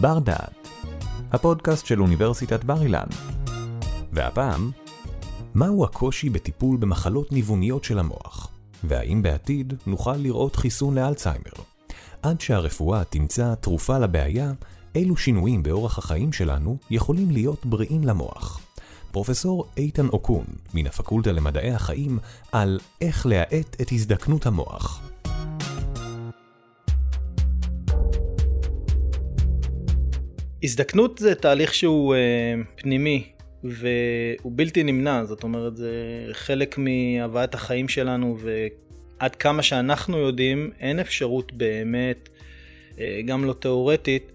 בר דעת, הפודקאסט של אוניברסיטת בר אילן. והפעם, מהו הקושי בטיפול במחלות ניווניות של המוח, והאם בעתיד נוכל לראות חיסון לאלצהיימר? עד שהרפואה תמצא תרופה לבעיה, אילו שינויים באורח החיים שלנו יכולים להיות בריאים למוח. פרופסור איתן אוקון, מן הפקולטה למדעי החיים, על איך להאט את הזדקנות המוח. הזדקנות זה תהליך שהוא אה, פנימי והוא בלתי נמנע, זאת אומרת זה חלק מהוויית החיים שלנו ועד כמה שאנחנו יודעים אין אפשרות באמת, אה, גם לא תיאורטית,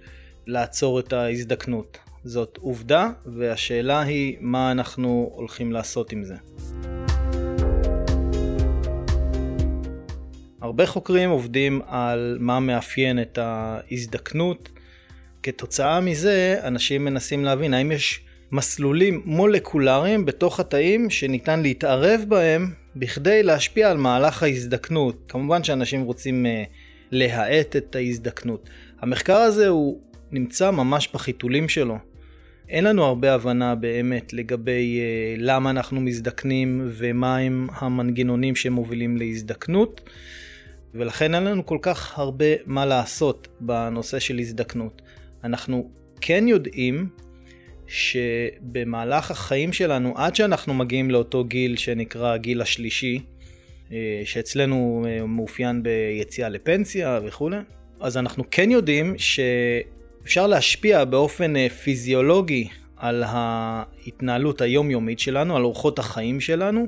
לעצור את ההזדקנות. זאת עובדה והשאלה היא מה אנחנו הולכים לעשות עם זה. הרבה חוקרים עובדים על מה מאפיין את ההזדקנות. כתוצאה מזה אנשים מנסים להבין האם יש מסלולים מולקולריים בתוך התאים שניתן להתערב בהם בכדי להשפיע על מהלך ההזדקנות. כמובן שאנשים רוצים uh, להאט את ההזדקנות. המחקר הזה הוא נמצא ממש בחיתולים שלו. אין לנו הרבה הבנה באמת לגבי uh, למה אנחנו מזדקנים ומהם המנגנונים שמובילים להזדקנות. ולכן אין לנו כל כך הרבה מה לעשות בנושא של הזדקנות. אנחנו כן יודעים שבמהלך החיים שלנו, עד שאנחנו מגיעים לאותו גיל שנקרא הגיל השלישי, אה, שאצלנו אה, מאופיין ביציאה לפנסיה וכולי, אז אנחנו כן יודעים שאפשר להשפיע באופן אה, פיזיולוגי על ההתנהלות היומיומית שלנו, על אורחות החיים שלנו,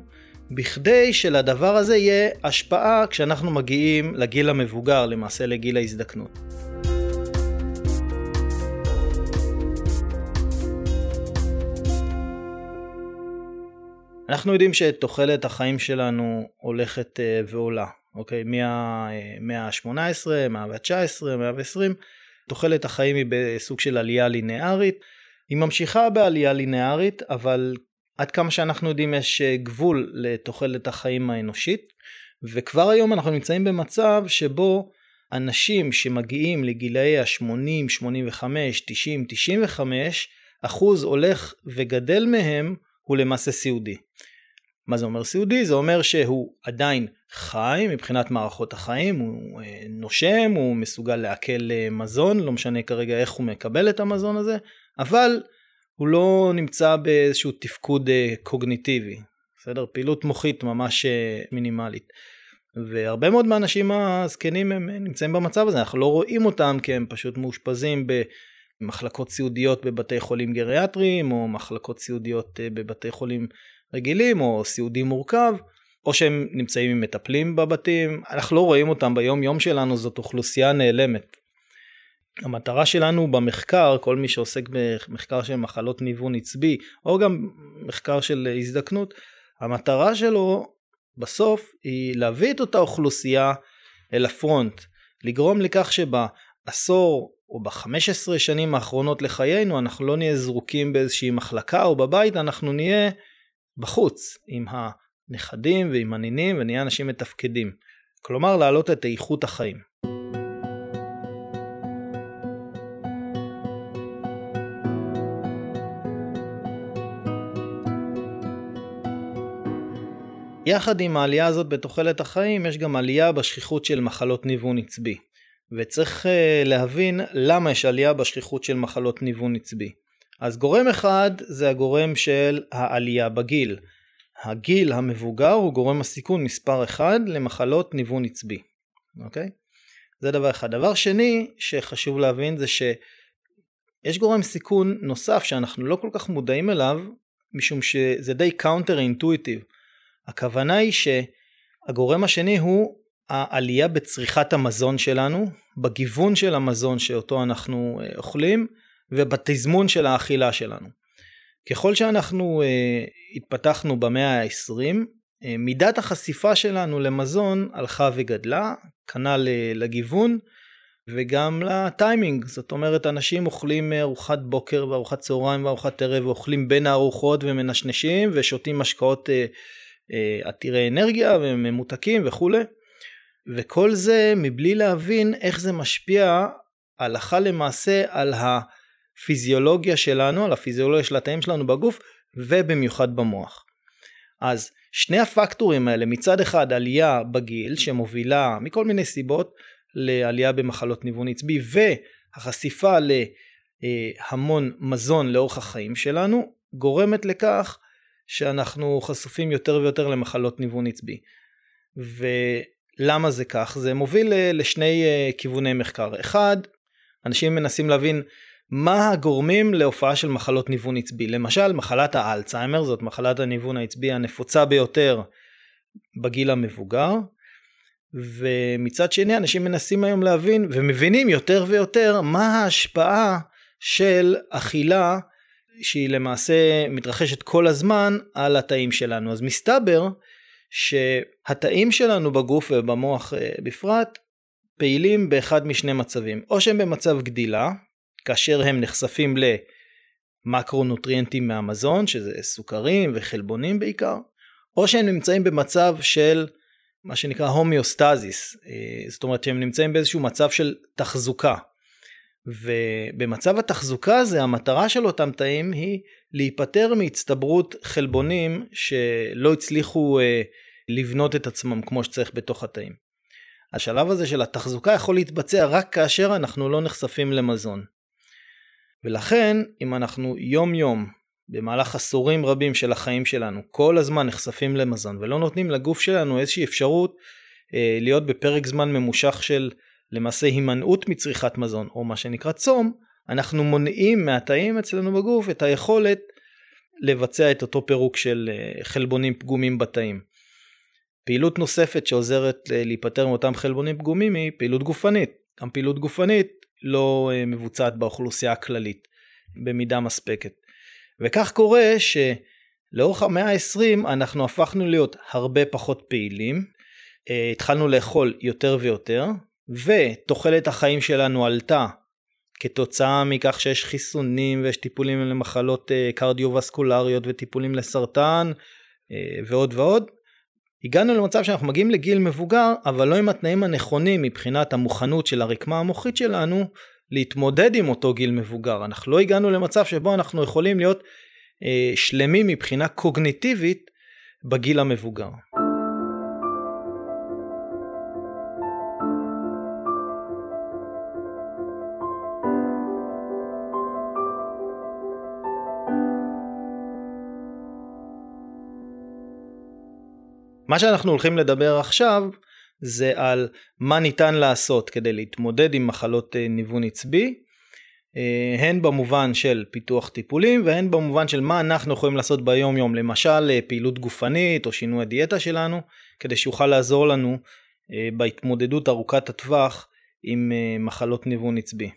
בכדי שלדבר הזה יהיה השפעה כשאנחנו מגיעים לגיל המבוגר, למעשה לגיל ההזדקנות. אנחנו יודעים שתוחלת החיים שלנו הולכת אה, ועולה, אוקיי? מהמאה ה-18, מהמאה ה-19, מהמאה ה-20, תוחלת החיים היא בסוג של עלייה לינארית. היא ממשיכה בעלייה לינארית, אבל עד כמה שאנחנו יודעים יש אה, גבול לתוחלת החיים האנושית, וכבר היום אנחנו נמצאים במצב שבו אנשים שמגיעים לגילאי ה-80, 85, 90, 95, אחוז הולך וגדל מהם הוא למעשה סיעודי. מה זה אומר סיעודי? זה אומר שהוא עדיין חי מבחינת מערכות החיים, הוא אה, נושם, הוא מסוגל לעכל אה, מזון, לא משנה כרגע איך הוא מקבל את המזון הזה, אבל הוא לא נמצא באיזשהו תפקוד אה, קוגניטיבי, בסדר? פעילות מוחית ממש מינימלית. והרבה מאוד מהאנשים הזקנים הם נמצאים במצב הזה, אנחנו לא רואים אותם כי הם פשוט מאושפזים במחלקות סיעודיות בבתי חולים גריאטריים, או מחלקות סיעודיות בבתי חולים רגילים או סיעודי מורכב, או שהם נמצאים עם מטפלים בבתים, אנחנו לא רואים אותם ביום יום שלנו, זאת אוכלוסייה נעלמת. המטרה שלנו במחקר, כל מי שעוסק במחקר של מחלות ניוון עצבי, או גם מחקר של הזדקנות, המטרה שלו בסוף היא להביא את אותה אוכלוסייה אל הפרונט, לגרום לכך שבעשור או ב-15 שנים האחרונות לחיינו אנחנו לא נהיה זרוקים באיזושהי מחלקה או בבית, אנחנו נהיה בחוץ עם הנכדים ועם הנינים ונהיה אנשים מתפקדים. כלומר להעלות את איכות החיים. יחד עם העלייה הזאת בתוחלת החיים יש גם עלייה בשכיחות של מחלות ניוון עצבי. וצריך uh, להבין למה יש עלייה בשכיחות של מחלות ניוון עצבי. אז גורם אחד זה הגורם של העלייה בגיל. הגיל המבוגר הוא גורם הסיכון מספר אחד למחלות ניוון עצבי, אוקיי? זה דבר אחד. דבר שני שחשוב להבין זה שיש גורם סיכון נוסף שאנחנו לא כל כך מודעים אליו, משום שזה די counter intuitive. הכוונה היא שהגורם השני הוא העלייה בצריכת המזון שלנו, בגיוון של המזון שאותו אנחנו אה, אוכלים, ובתזמון של האכילה שלנו. ככל שאנחנו uh, התפתחנו במאה ה-20, uh, מידת החשיפה שלנו למזון הלכה וגדלה, כנ"ל uh, לגיוון וגם לטיימינג, זאת אומרת אנשים אוכלים ארוחת בוקר וארוחת צהריים וארוחת ערב ואוכלים בין הארוחות ומנשנשים ושותים משקאות uh, uh, עתירי אנרגיה וממותקים וכולי. וכל זה מבלי להבין איך זה משפיע הלכה למעשה על הפיזיולוגיה שלנו, על הפיזיולוגיה של התאים שלנו בגוף ובמיוחד במוח. אז שני הפקטורים האלה מצד אחד עלייה בגיל שמובילה מכל מיני סיבות לעלייה במחלות ניוון עצבי והחשיפה להמון מזון לאורך החיים שלנו גורמת לכך שאנחנו חשופים יותר ויותר למחלות ניוון עצבי. ולמה זה כך? זה מוביל לשני כיווני מחקר. אחד, אנשים מנסים להבין מה הגורמים להופעה של מחלות ניוון עצבי. למשל, מחלת האלצהיימר, זאת מחלת הניוון העצבי הנפוצה ביותר בגיל המבוגר, ומצד שני אנשים מנסים היום להבין ומבינים יותר ויותר מה ההשפעה של אכילה שהיא למעשה מתרחשת כל הזמן על התאים שלנו. אז מסתבר שהתאים שלנו בגוף ובמוח אה, בפרט פעילים באחד משני מצבים, או שהם במצב גדילה, כאשר הם נחשפים למקרונוטריאנטים מהמזון, שזה סוכרים וחלבונים בעיקר, או שהם נמצאים במצב של מה שנקרא הומיוסטזיס, אה, זאת אומרת שהם נמצאים באיזשהו מצב של תחזוקה. ובמצב התחזוקה הזה המטרה של אותם תאים היא להיפטר מהצטברות חלבונים שלא הצליחו אה, לבנות את עצמם כמו שצריך בתוך התאים. השלב הזה של התחזוקה יכול להתבצע רק כאשר אנחנו לא נחשפים למזון. ולכן אם אנחנו יום יום במהלך עשורים רבים של החיים שלנו כל הזמן נחשפים למזון ולא נותנים לגוף שלנו איזושהי אפשרות אה, להיות בפרק זמן ממושך של למעשה הימנעות מצריכת מזון או מה שנקרא צום אנחנו מונעים מהתאים אצלנו בגוף את היכולת לבצע את אותו פירוק של אה, חלבונים פגומים בתאים. פעילות נוספת שעוזרת אה, להיפטר מאותם חלבונים פגומים היא פעילות גופנית. גם פעילות גופנית לא אה, מבוצעת באוכלוסייה הכללית במידה מספקת. וכך קורה שלאורך המאה ה-20 אנחנו הפכנו להיות הרבה פחות פעילים, אה, התחלנו לאכול יותר ויותר, ותוחלת החיים שלנו עלתה כתוצאה מכך שיש חיסונים ויש טיפולים למחלות קרדיו-וסקולריות וטיפולים לסרטן ועוד ועוד, הגענו למצב שאנחנו מגיעים לגיל מבוגר, אבל לא עם התנאים הנכונים מבחינת המוכנות של הרקמה המוחית שלנו להתמודד עם אותו גיל מבוגר. אנחנו לא הגענו למצב שבו אנחנו יכולים להיות אה, שלמים מבחינה קוגניטיבית בגיל המבוגר. מה שאנחנו הולכים לדבר עכשיו זה על מה ניתן לעשות כדי להתמודד עם מחלות אה, ניוון עצבי, אה, הן במובן של פיתוח טיפולים והן במובן של מה אנחנו יכולים לעשות ביום יום, למשל אה, פעילות גופנית או שינוי הדיאטה שלנו, כדי שיוכל לעזור לנו בהתמודדות ארוכת הטווח עם מחלות ניוון עצבי.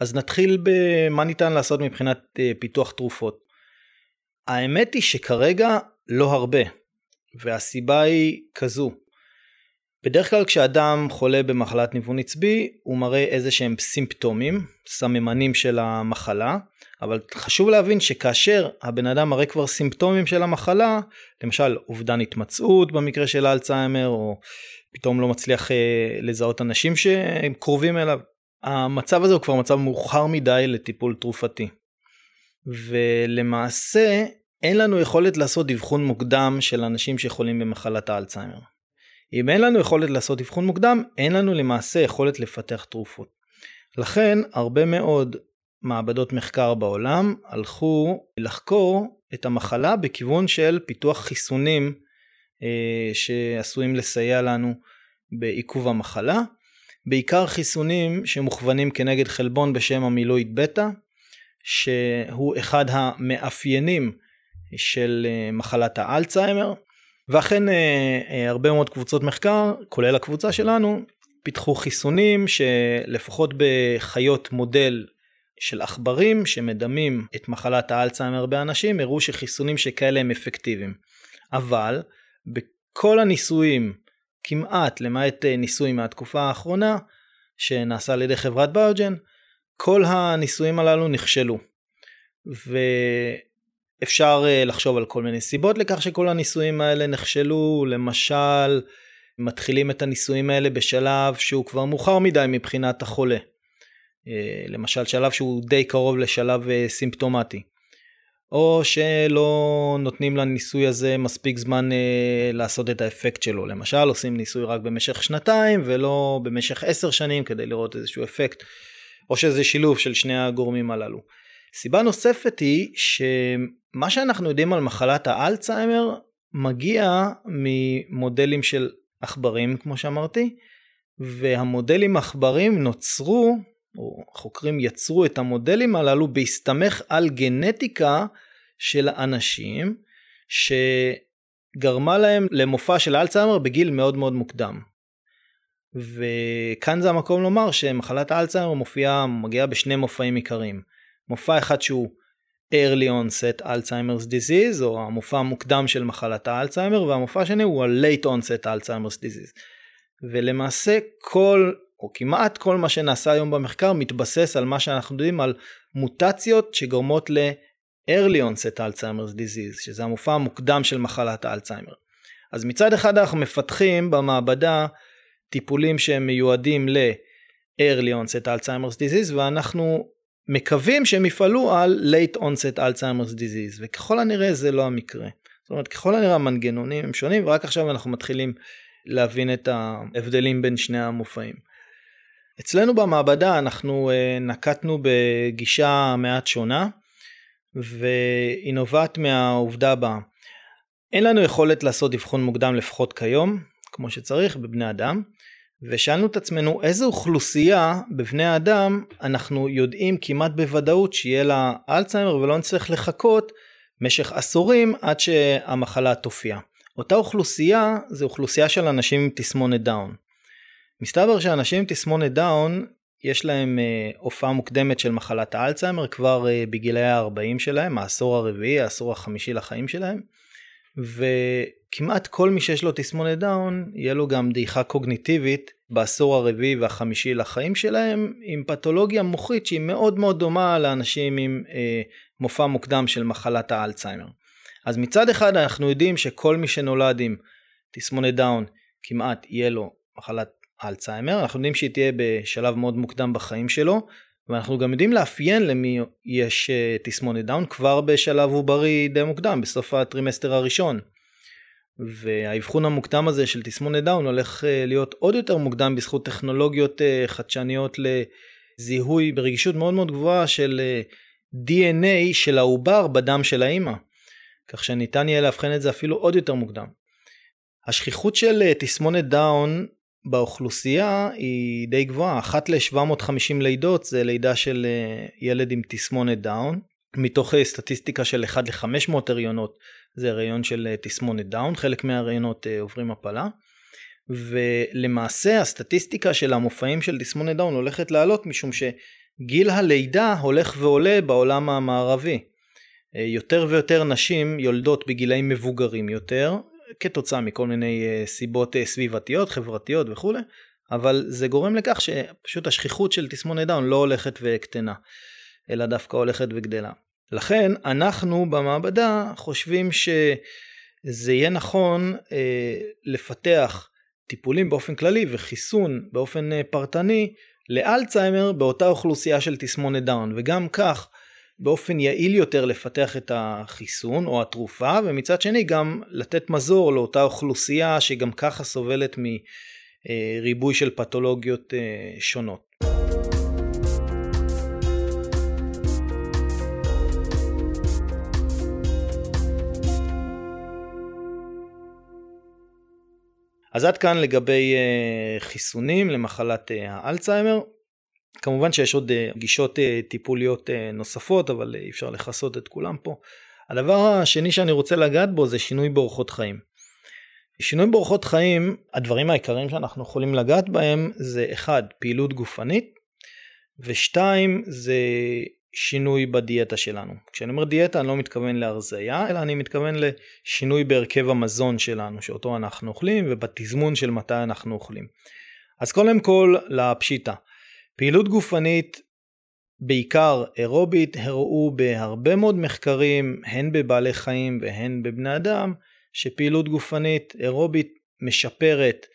אז נתחיל במה ניתן לעשות מבחינת פיתוח תרופות. האמת היא שכרגע לא הרבה. והסיבה היא כזו. בדרך כלל כשאדם חולה במחלת ניוון עצבי הוא מראה איזה שהם סימפטומים, סממנים של המחלה, אבל חשוב להבין שכאשר הבן אדם מראה כבר סימפטומים של המחלה, למשל אובדן התמצאות במקרה של אלצהיימר, או פתאום לא מצליח אה, לזהות אנשים שהם קרובים אליו, המצב הזה הוא כבר מצב מאוחר מדי לטיפול תרופתי. ולמעשה אין לנו יכולת לעשות אבחון מוקדם של אנשים שחולים במחלת האלצהיימר. אם אין לנו יכולת לעשות אבחון מוקדם, אין לנו למעשה יכולת לפתח תרופות. לכן הרבה מאוד מעבדות מחקר בעולם הלכו לחקור את המחלה בכיוון של פיתוח חיסונים אה, שעשויים לסייע לנו בעיכוב המחלה, בעיקר חיסונים שמוכוונים כנגד חלבון בשם המילואיד בטא, שהוא אחד המאפיינים של אה, מחלת האלצהיימר ואכן אה, אה, הרבה מאוד קבוצות מחקר כולל הקבוצה שלנו פיתחו חיסונים שלפחות בחיות מודל של עכברים שמדמים את מחלת האלצהיימר באנשים הראו שחיסונים שכאלה הם אפקטיביים אבל בכל הניסויים כמעט למעט ניסוי מהתקופה האחרונה שנעשה על ידי חברת ביוג'ן כל הניסויים הללו נכשלו. ו... אפשר אה, לחשוב על כל מיני סיבות לכך שכל הניסויים האלה נכשלו, למשל מתחילים את הניסויים האלה בשלב שהוא כבר מאוחר מדי מבחינת החולה. למשל שלב שהוא די קרוב לשלב סימפטומטי. או שלא נותנים לניסוי הזה מספיק זמן אה, לעשות את האפקט שלו. למשל עושים ניסוי רק במשך שנתיים ולא במשך עשר שנים כדי לראות איזשהו אפקט, או שזה שילוב של שני הגורמים הללו. סיבה נוספת היא שמה שאנחנו יודעים על מחלת האלצהיימר מגיע ממודלים של עכברים כמו שאמרתי, והמודלים עכברים נוצרו או חוקרים יצרו את המודלים הללו בהסתמך על גנטיקה של אנשים שגרמה להם למופע של אלצהיימר בגיל מאוד מאוד מוקדם. וכאן זה המקום לומר שמחלת האלצהיימר מופיעה, מגיעה בשני מופעים עיקריים. מופע אחד שהוא early onset Alzheimer's disease או המופע המוקדם של מחלת האלצהיימר והמופע השני הוא ה-late onset Alzheimer's disease. ולמעשה כל או כמעט כל מה שנעשה היום במחקר מתבסס על מה שאנחנו יודעים על מוטציות שגורמות ל-early onset Alzheimer's disease, שזה המופע המוקדם של מחלת האלצהיימר. אז מצד אחד אנחנו מפתחים במעבדה טיפולים שהם מיועדים ל-early onset Alzheimer's disease ואנחנו מקווים שהם יפעלו על late onset Alzheimer's disease וככל הנראה זה לא המקרה. זאת אומרת ככל הנראה המנגנונים הם שונים ורק עכשיו אנחנו מתחילים להבין את ההבדלים בין שני המופעים. אצלנו במעבדה אנחנו אה, נקטנו בגישה מעט שונה והיא נובעת מהעובדה הבאה. אין לנו יכולת לעשות אבחון מוקדם לפחות כיום, כמו שצריך, בבני אדם, ושאלנו את עצמנו איזה אוכלוסייה בבני האדם אנחנו יודעים כמעט בוודאות שיהיה לה אלצהיימר ולא נצטרך לחכות משך עשורים עד שהמחלה תופיע. אותה אוכלוסייה זה אוכלוסייה של אנשים עם תסמונת דאון. מסתבר שאנשים עם תסמונת דאון יש להם אה, הופעה מוקדמת של מחלת האלצהיימר כבר אה, בגילאי ה-40 שלהם, העשור הרביעי, העשור החמישי לחיים שלהם, וכמעט כל מי שיש לו תסמונת דאון, יהיה לו גם דעיכה קוגניטיבית בעשור הרביעי והחמישי לחיים שלהם, עם פתולוגיה מוחית שהיא מאוד מאוד דומה לאנשים עם אה, מופע מוקדם של מחלת האלצהיימר. אז מצד אחד אנחנו יודעים שכל מי שנולד עם תסמונת דאון כמעט יהיה לו מחלת אלצהיימר, אנחנו יודעים שהיא תהיה בשלב מאוד מוקדם בחיים שלו, ואנחנו גם יודעים לאפיין למי יש אה, תסמונת דאון כבר בשלב עוברי די מוקדם, בסוף הטרימסטר הראשון. והאבחון המוקדם הזה של תסמונת דאון הולך אה, להיות עוד יותר מוקדם בזכות טכנולוגיות אה, חדשניות לזיהוי ברגישות מאוד מאוד גבוהה של DNA של העובר בדם של האימא. כך שניתן יהיה לאבחן את זה אפילו עוד יותר מוקדם. השכיחות של תסמונת דאון באוכלוסייה היא די גבוהה, אחת ל-750 לידות זה לידה של אה, ילד עם תסמונת דאון, מתוך אה, סטטיסטיקה של 1 ל-500 הריונות זה הריון של אה, תסמונת דאון, חלק מההריונות עוברים הפלה. ולמעשה הסטטיסטיקה של המופעים של תסמונת דאון הולכת לעלות משום שגיל הלידה הולך ועולה בעולם המערבי. יותר ויותר נשים יולדות בגילאים מבוגרים יותר, כתוצאה מכל מיני אה, סיבות אה, סביבתיות, חברתיות וכולי, אבל זה גורם לכך שפשוט השכיחות של תסמונת דאון לא הולכת וקטנה, אלא דווקא הולכת וגדלה. לכן אנחנו במעבדה חושבים שזה יהיה נכון אה, לפתח טיפולים באופן כללי וחיסון באופן אה, פרטני לאלצהיימר באותה אוכלוסייה של תסמונת דאון וגם כך באופן יעיל יותר לפתח את החיסון או התרופה ומצד שני גם לתת מזור לאותה אוכלוסייה שגם ככה סובלת מריבוי של פתולוגיות אה, שונות. אז עד כאן לגבי אה, חיסונים למחלת אה, האלצהיימר. כמובן שיש עוד אה, גישות טיפוליות נוספות, אבל אי אפשר לכסות את כולם פה. הדבר השני שאני רוצה לגעת בו זה שינוי באורחות חיים. שינוי באורחות חיים, הדברים העיקריים שאנחנו יכולים לגעת בהם זה אחד, פעילות גופנית, ושתיים, זה שינוי בדיאטה שלנו. כשאני אומר דיאטה אני לא מתכוון להרזייה, אלא אני מתכוון לשינוי בהרכב המזון שלנו, שאותו אנחנו אוכלים, ובתזמון של מתי אנחנו אוכלים. אז קודם כל לפשיטה. פעילות גופנית בעיקר אירובית הראו בהרבה מאוד מחקרים הן בבעלי חיים והן בבני אדם שפעילות גופנית אירובית משפרת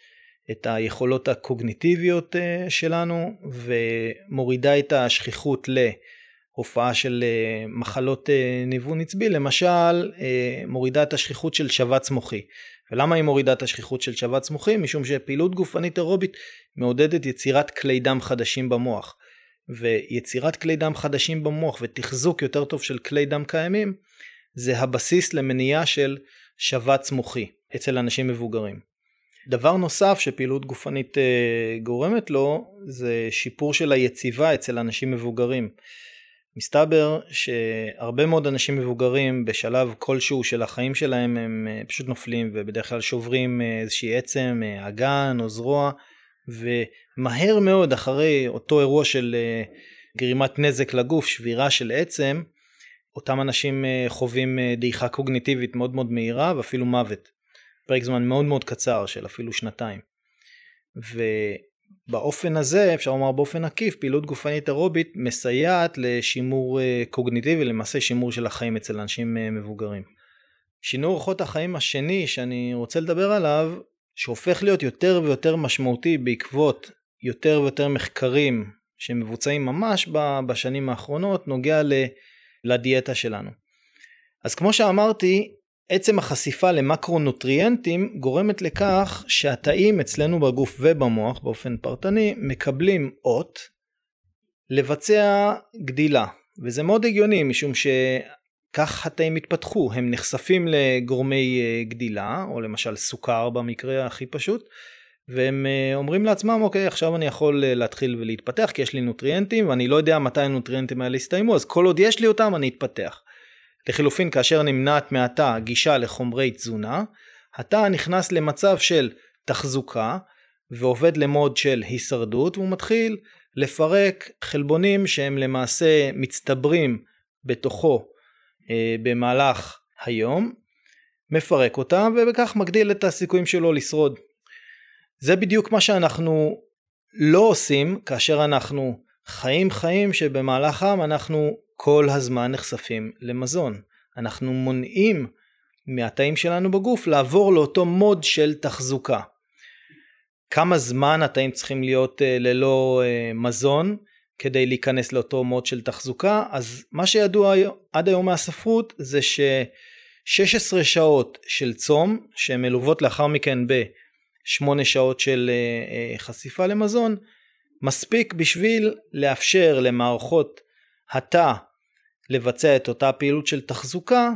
את היכולות הקוגניטיביות אה, שלנו ומורידה את השכיחות להופעה של אה, מחלות אה, ניוון עצבי, למשל מורידה את השכיחות של שבץ מוחי. ולמה היא מורידה את השכיחות של שבץ מוחי? משום שפעילות גופנית אירובית מעודדת יצירת כלי דם חדשים במוח. ויצירת כלי דם חדשים במוח ותחזוק יותר טוב של כלי דם קיימים זה הבסיס למניעה של שבץ מוחי אצל אנשים מבוגרים. דבר נוסף שפעילות גופנית אה, גורמת לו זה שיפור של היציבה אצל אנשים מבוגרים. מסתבר שהרבה מאוד אנשים מבוגרים בשלב כלשהו של החיים שלהם הם אה, פשוט נופלים ובדרך כלל שוברים אה, איזושהי עצם, אגן או זרוע ומהר מאוד אחרי אותו אירוע של גרימת נזק לגוף, שבירה של עצם, אותם אנשים חווים דעיכה קוגניטיבית מאוד מאוד מהירה ואפילו מוות. פרק זמן מאוד מאוד קצר של אפילו שנתיים. ובאופן הזה אפשר לומר באופן עקיף פעילות גופנית אירובית מסייעת לשימור אה, קוגניטיבי למעשה שימור של החיים אצל אנשים אה, מבוגרים. שינוי אורחות החיים השני שאני רוצה לדבר עליו שהופך להיות יותר ויותר משמעותי בעקבות יותר ויותר מחקרים שמבוצעים ממש בשנים האחרונות נוגע לדיאטה שלנו. אז כמו שאמרתי עצם החשיפה למקרונוטריאנטים גורמת לכך שהתאים אצלנו בגוף ובמוח באופן פרטני מקבלים אות לבצע גדילה וזה מאוד הגיוני משום שכך התאים התפתחו הם נחשפים לגורמי אה, גדילה או למשל סוכר במקרה הכי פשוט והם אה, אומרים לעצמם אוקיי עכשיו אני יכול אה, להתחיל ולהתפתח כי יש לי נוטריאנטים ואני לא יודע מתי הנוטריאנטים האלה יסתיימו אז כל עוד יש לי אותם אני אתפתח. לחילופין כאשר נמנעת מעתה גישה לחומרי תזונה, התא נכנס למצב של תחזוקה ועובד למוד של הישרדות והוא מתחיל לפרק חלבונים שהם למעשה מצטברים בתוכו אה, במהלך היום, מפרק אותם ובכך מגדיל את הסיכויים שלו לשרוד. זה בדיוק מה שאנחנו לא עושים כאשר אנחנו חיים חיים שבמהלכם אנחנו כל הזמן נחשפים למזון. אנחנו מונעים מהתאים שלנו בגוף לעבור לאותו מוד של תחזוקה. כמה זמן התאים צריכים להיות uh, ללא uh, מזון כדי להיכנס לאותו מוד של תחזוקה אז מה שידוע עד היום מהספרות זה ש-16 שעות של צום שהן מלוות לאחר מכן ב-8 שעות של uh, חשיפה למזון מספיק בשביל לאפשר למערכות התא לבצע את אותה פעילות של תחזוקה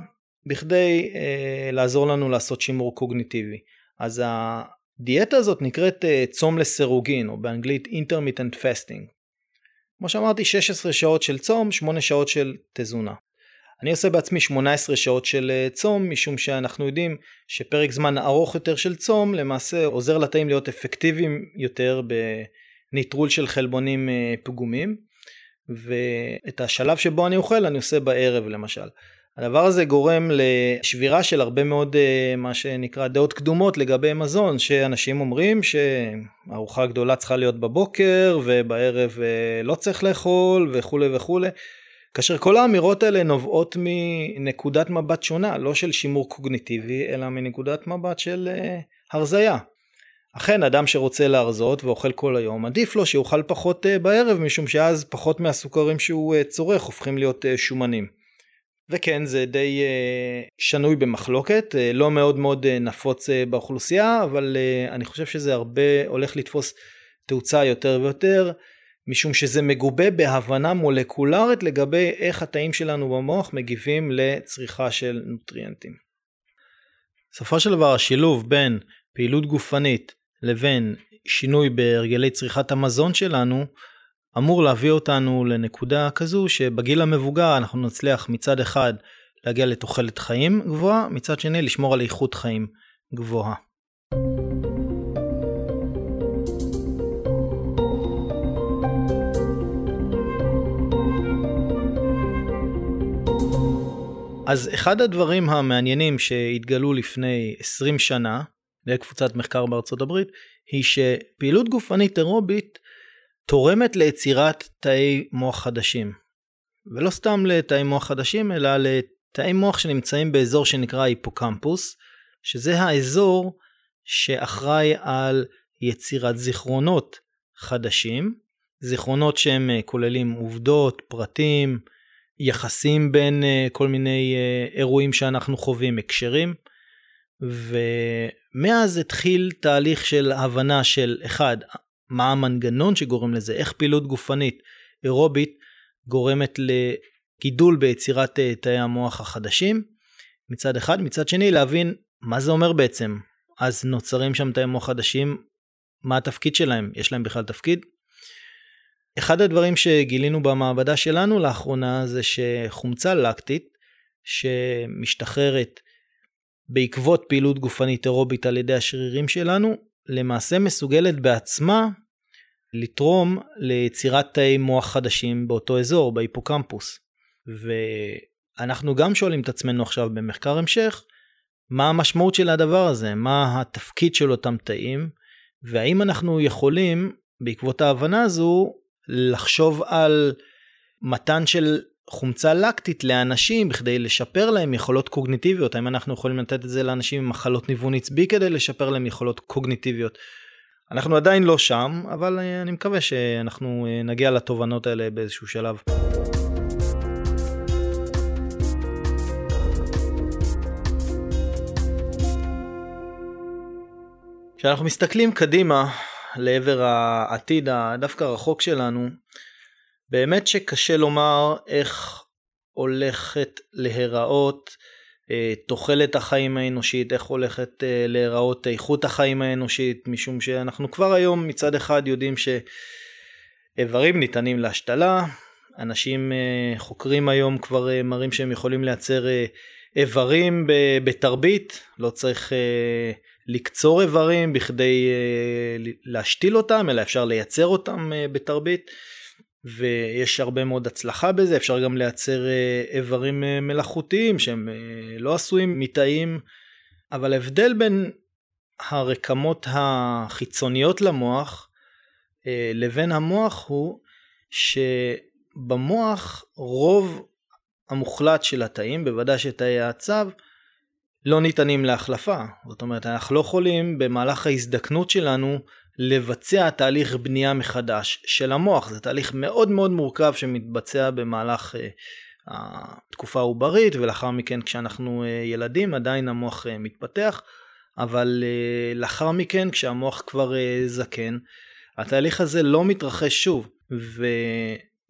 בכדי אה, לעזור לנו לעשות שימור קוגניטיבי. אז הדיאטה הזאת נקראת אה, צום לסירוגין או באנגלית intermittent fasting. כמו שאמרתי 16 שעות של צום 8 שעות של תזונה. אני עושה בעצמי 18 שעות של אה, צום משום שאנחנו יודעים שפרק זמן ארוך יותר של צום למעשה עוזר לתאים להיות אפקטיביים יותר בניטרול של חלבונים אה, פגומים ואת השלב שבו אני אוכל אני עושה בערב למשל. הדבר הזה גורם לשבירה של הרבה מאוד אה, מה שנקרא דעות קדומות לגבי מזון שאנשים אומרים שארוחה גדולה צריכה להיות בבוקר ובערב אה, לא צריך לאכול וכולי וכולי כאשר כל האמירות האלה נובעות מנקודת מבט שונה לא של שימור קוגניטיבי אלא מנקודת מבט של הרזייה אכן אדם שרוצה להרזות ואוכל כל היום עדיף לו שיאכל פחות uh, בערב משום שאז פחות מהסוכרים שהוא uh, צורך הופכים להיות uh, שומנים. וכן זה די שנוי במחלוקת לא מאוד מאוד נפוץ באוכלוסייה אבל אני חושב שזה הרבה הולך לתפוס תאוצה יותר ויותר משום שזה מגובה בהבנה מולקולרית לגבי איך התאים שלנו במוח מגיבים לצריכה של נוטריאנטים. בסופו של דבר השילוב בין פעילות גופנית לבין שינוי בהרגלי צריכת המזון שלנו אמור להביא אותנו לנקודה כזו שבגיל המבוגר אנחנו נצליח מצד אחד להגיע לתוחלת חיים גבוהה, מצד שני לשמור על איכות חיים גבוהה. אז אחד הדברים המעניינים שהתגלו לפני 20 שנה לקבוצת מחקר בארצות הברית, היא שפעילות גופנית אירובית תורמת ליצירת תאי מוח חדשים. ולא סתם לתאי מוח חדשים, אלא לתאי מוח שנמצאים באזור שנקרא היפוקמפוס, שזה האזור שאחראי על יצירת זיכרונות חדשים, זיכרונות שהם אה, כוללים עובדות, פרטים, יחסים בין אה, כל מיני אה, אירועים שאנחנו חווים, הקשרים. ומאז התחיל תהליך של הבנה של אחד, מה המנגנון שגורם לזה, איך פעילות גופנית אירובית גורמת לגידול ביצירת תאי המוח החדשים מצד אחד, מצד שני להבין מה זה אומר בעצם. אז נוצרים שם תאי מוח חדשים, מה התפקיד שלהם? יש להם בכלל תפקיד? אחד הדברים שגילינו במעבדה שלנו לאחרונה זה שחומצה לקטית שמשתחררת בעקבות פעילות גופנית אירובית על ידי השרירים שלנו, למעשה מסוגלת בעצמה לתרום ליצירת תאי מוח חדשים באותו אזור, בהיפוקמפוס. ואנחנו גם שואלים את עצמנו עכשיו במחקר המשך, מה המשמעות של הדבר הזה, מה התפקיד של אותם תאים, והאם אנחנו יכולים, בעקבות ההבנה הזו, לחשוב על מתן של חומצה לקטית לאנשים בכדי לשפר להם יכולות קוגניטיביות, האם אנחנו יכולים לתת את זה לאנשים עם מחלות ניוון עצבי כדי לשפר להם יכולות קוגניטיביות. אנחנו עדיין לא שם, אבל אה, אני מקווה שאנחנו אה, נגיע לתובנות האלה באיזשהו שלב. כשאנחנו מסתכלים קדימה לעבר העתיד הדווקא רחוק שלנו, באמת שקשה לומר איך הולכת להיראות אה, תוחלת החיים האנושית, איך הולכת אה, להיראות איכות החיים האנושית, משום שאנחנו כבר היום מצד אחד יודעים שאיברים ניתנים להשתלה, אנשים אה, חוקרים היום כבר מראים שהם יכולים לייצר איברים בתרבית, לא צריך לקצור איברים בכדי להשתיל אותם, אלא אפשר לייצר אותם בתרבית. ויש הרבה מאוד הצלחה בזה, אפשר גם לייצר אה, איברים אה, מלאכותיים שהם אה, לא עשויים מתאים, אבל ההבדל בין הרקמות החיצוניות למוח לבין המוח הוא שבמוח רוב המוחלט של התאים, בוודאי שתאי העצב, לא ניתנים להחלפה. זאת אומרת, אנחנו לא יכולים במהלך ההזדקנות שלנו לבצע תהליך בנייה מחדש של המוח. זה תהליך מאוד מאוד מורכב שמתבצע במהלך uh, התקופה העוברית ולאחר מכן כשאנחנו uh, ילדים עדיין המוח uh, מתפתח, אבל לאחר מכן כשהמוח כבר זקן, התהליך הזה לא מתרחש שוב.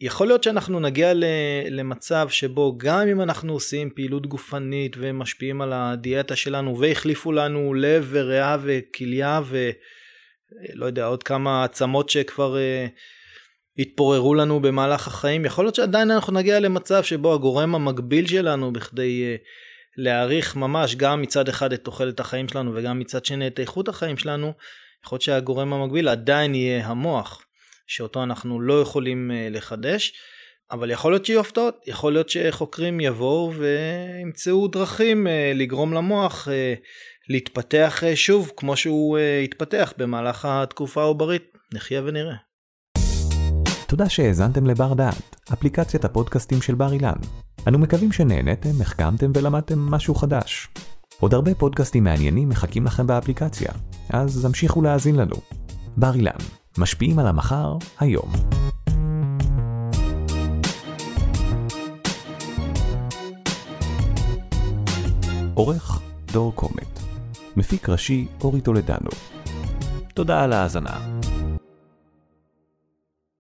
ויכול להיות שאנחנו נגיע למצב שבו גם אם אנחנו עושים פעילות גופנית ומשפיעים על הדיאטה שלנו והחליפו לנו לב וריאה וכליה ו... לא יודע, עוד כמה עצמות שכבר uh, התפוררו לנו במהלך החיים, יכול להיות שעדיין אנחנו נגיע למצב שבו הגורם המקביל שלנו בכדי uh, להעריך ממש גם מצד אחד את תוחלת החיים שלנו וגם מצד שני את איכות החיים שלנו, יכול להיות שהגורם המקביל עדיין יהיה המוח, שאותו אנחנו לא יכולים uh, לחדש. אבל יכול להיות שיהיו הפתעות, יכול להיות שחוקרים יבואו וימצאו דרכים לגרום למוח להתפתח אה, שוב כמו שהוא אה, התפתח במהלך התקופה העוברית. נחיה ונראה. תודה שהאזנתם לבר דעת, אפליקציית הפודקאסטים של בר אילן. אנו מקווים שנהנתם, החכמתם ולמדתם משהו חדש. עוד הרבה פודקאסטים מעניינים מחכים לכם באפליקציה, אז המשיכו להאזין לנו. בר אילן, משפיעים על המחר, היום. עורך דור קומט מפיק ראשי אורי טולדנו. תודה על ההאזנה.